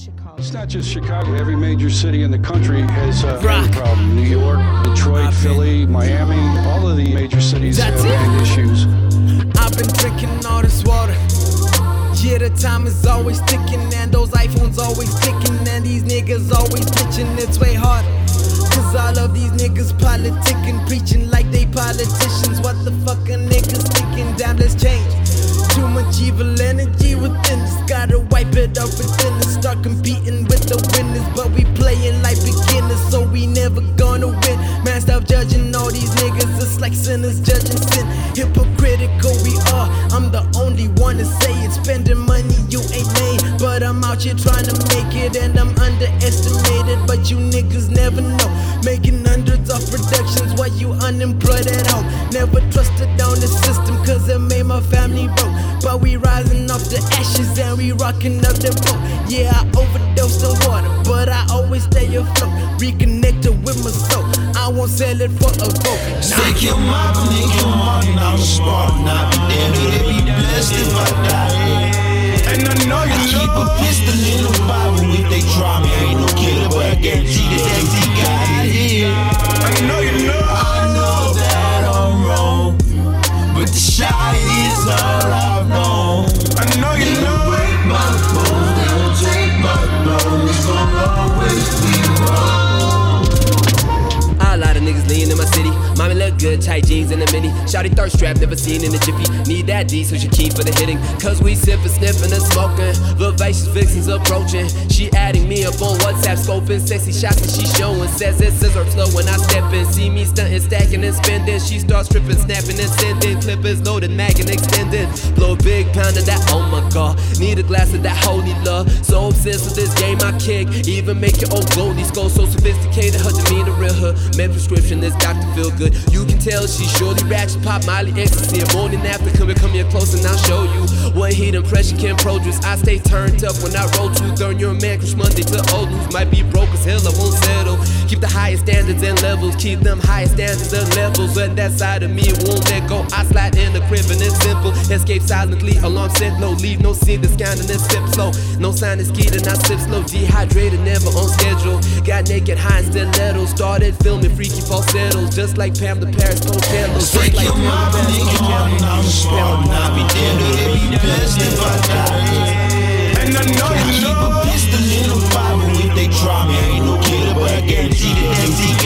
Chicago. It's not just Chicago. Every major city in the country has uh, Rock. a problem. New York, Detroit, Philly, Miami, all of the major cities That's have it. issues. I've been drinking all this water. Yeah, the time is always ticking, and those iPhones always ticking, and these niggas always bitching. It's way harder. Cause all of these niggas politicking, preaching like they politicians. What the fuck are niggas thinking? Damn, let's change. Too much evil energy within us. Gotta wipe it off within us. Start competing with the winners. But we playing like beginners, so we never gonna win. Man, stop judging all these niggas. It's like sinners judging sin. Hypocritical we are. I'm the only one to say it. Spending money you ain't made. But I'm out here trying to make it, and I'm underestimated. But you niggas never know. Making hundreds of productions while you unemployed at home. Never rocking up the boat. Yeah, I overdosed on water, but I always stay afloat. Reconnected with my soul. I won't sell it for a vote. Take your mama, make your money, I'm smart and I'll be there to be blessed if I die. And I know you I keep a pistol in the Bible good, tight jeans and a mini. Shouty thirst trap, never seen in a jiffy. Need that D, so she keen for the hitting. Cause we sippin', sniffin' and smoking. Vivacious vixens approaching. She adding me up on WhatsApp, scoping. Sexy shots that she showing. Says it scissor slow when I step in. See me stunting, stacking and spending. She starts tripping, snapping and sending. Clippers loaded, magging, extending. Blow a big pound of that, oh my god. Need a glass of that holy love. So obsessed with this Even make your own goldie go so sophisticated. Her demeanor real her. Med prescription, this doctor feel good. You can tell she surely ratchet. Pop Molly ecstasy. Morning after, come here, come here close and I'll show you what heat and pressure can produce. I stay turned up when I roll to third. You're a man, crush Monday to old news. Might be broke as hell, I won't settle. Keep the highest standards and levels. Keep them highest standards and levels. And that side of me won't let go. I slide in the crib and it's simple. Escape silently, alarm set low. Leave no scene, this kind and sip slow. No sign is of skeeting, I slip slow. Dehydrated, never on schedule. Got naked, high and stiletto. Started filming freaky falsettos. Just like Pam the Paris Costello. Just like Pam the make your I'm smart and I'll be be if I die. See the empty.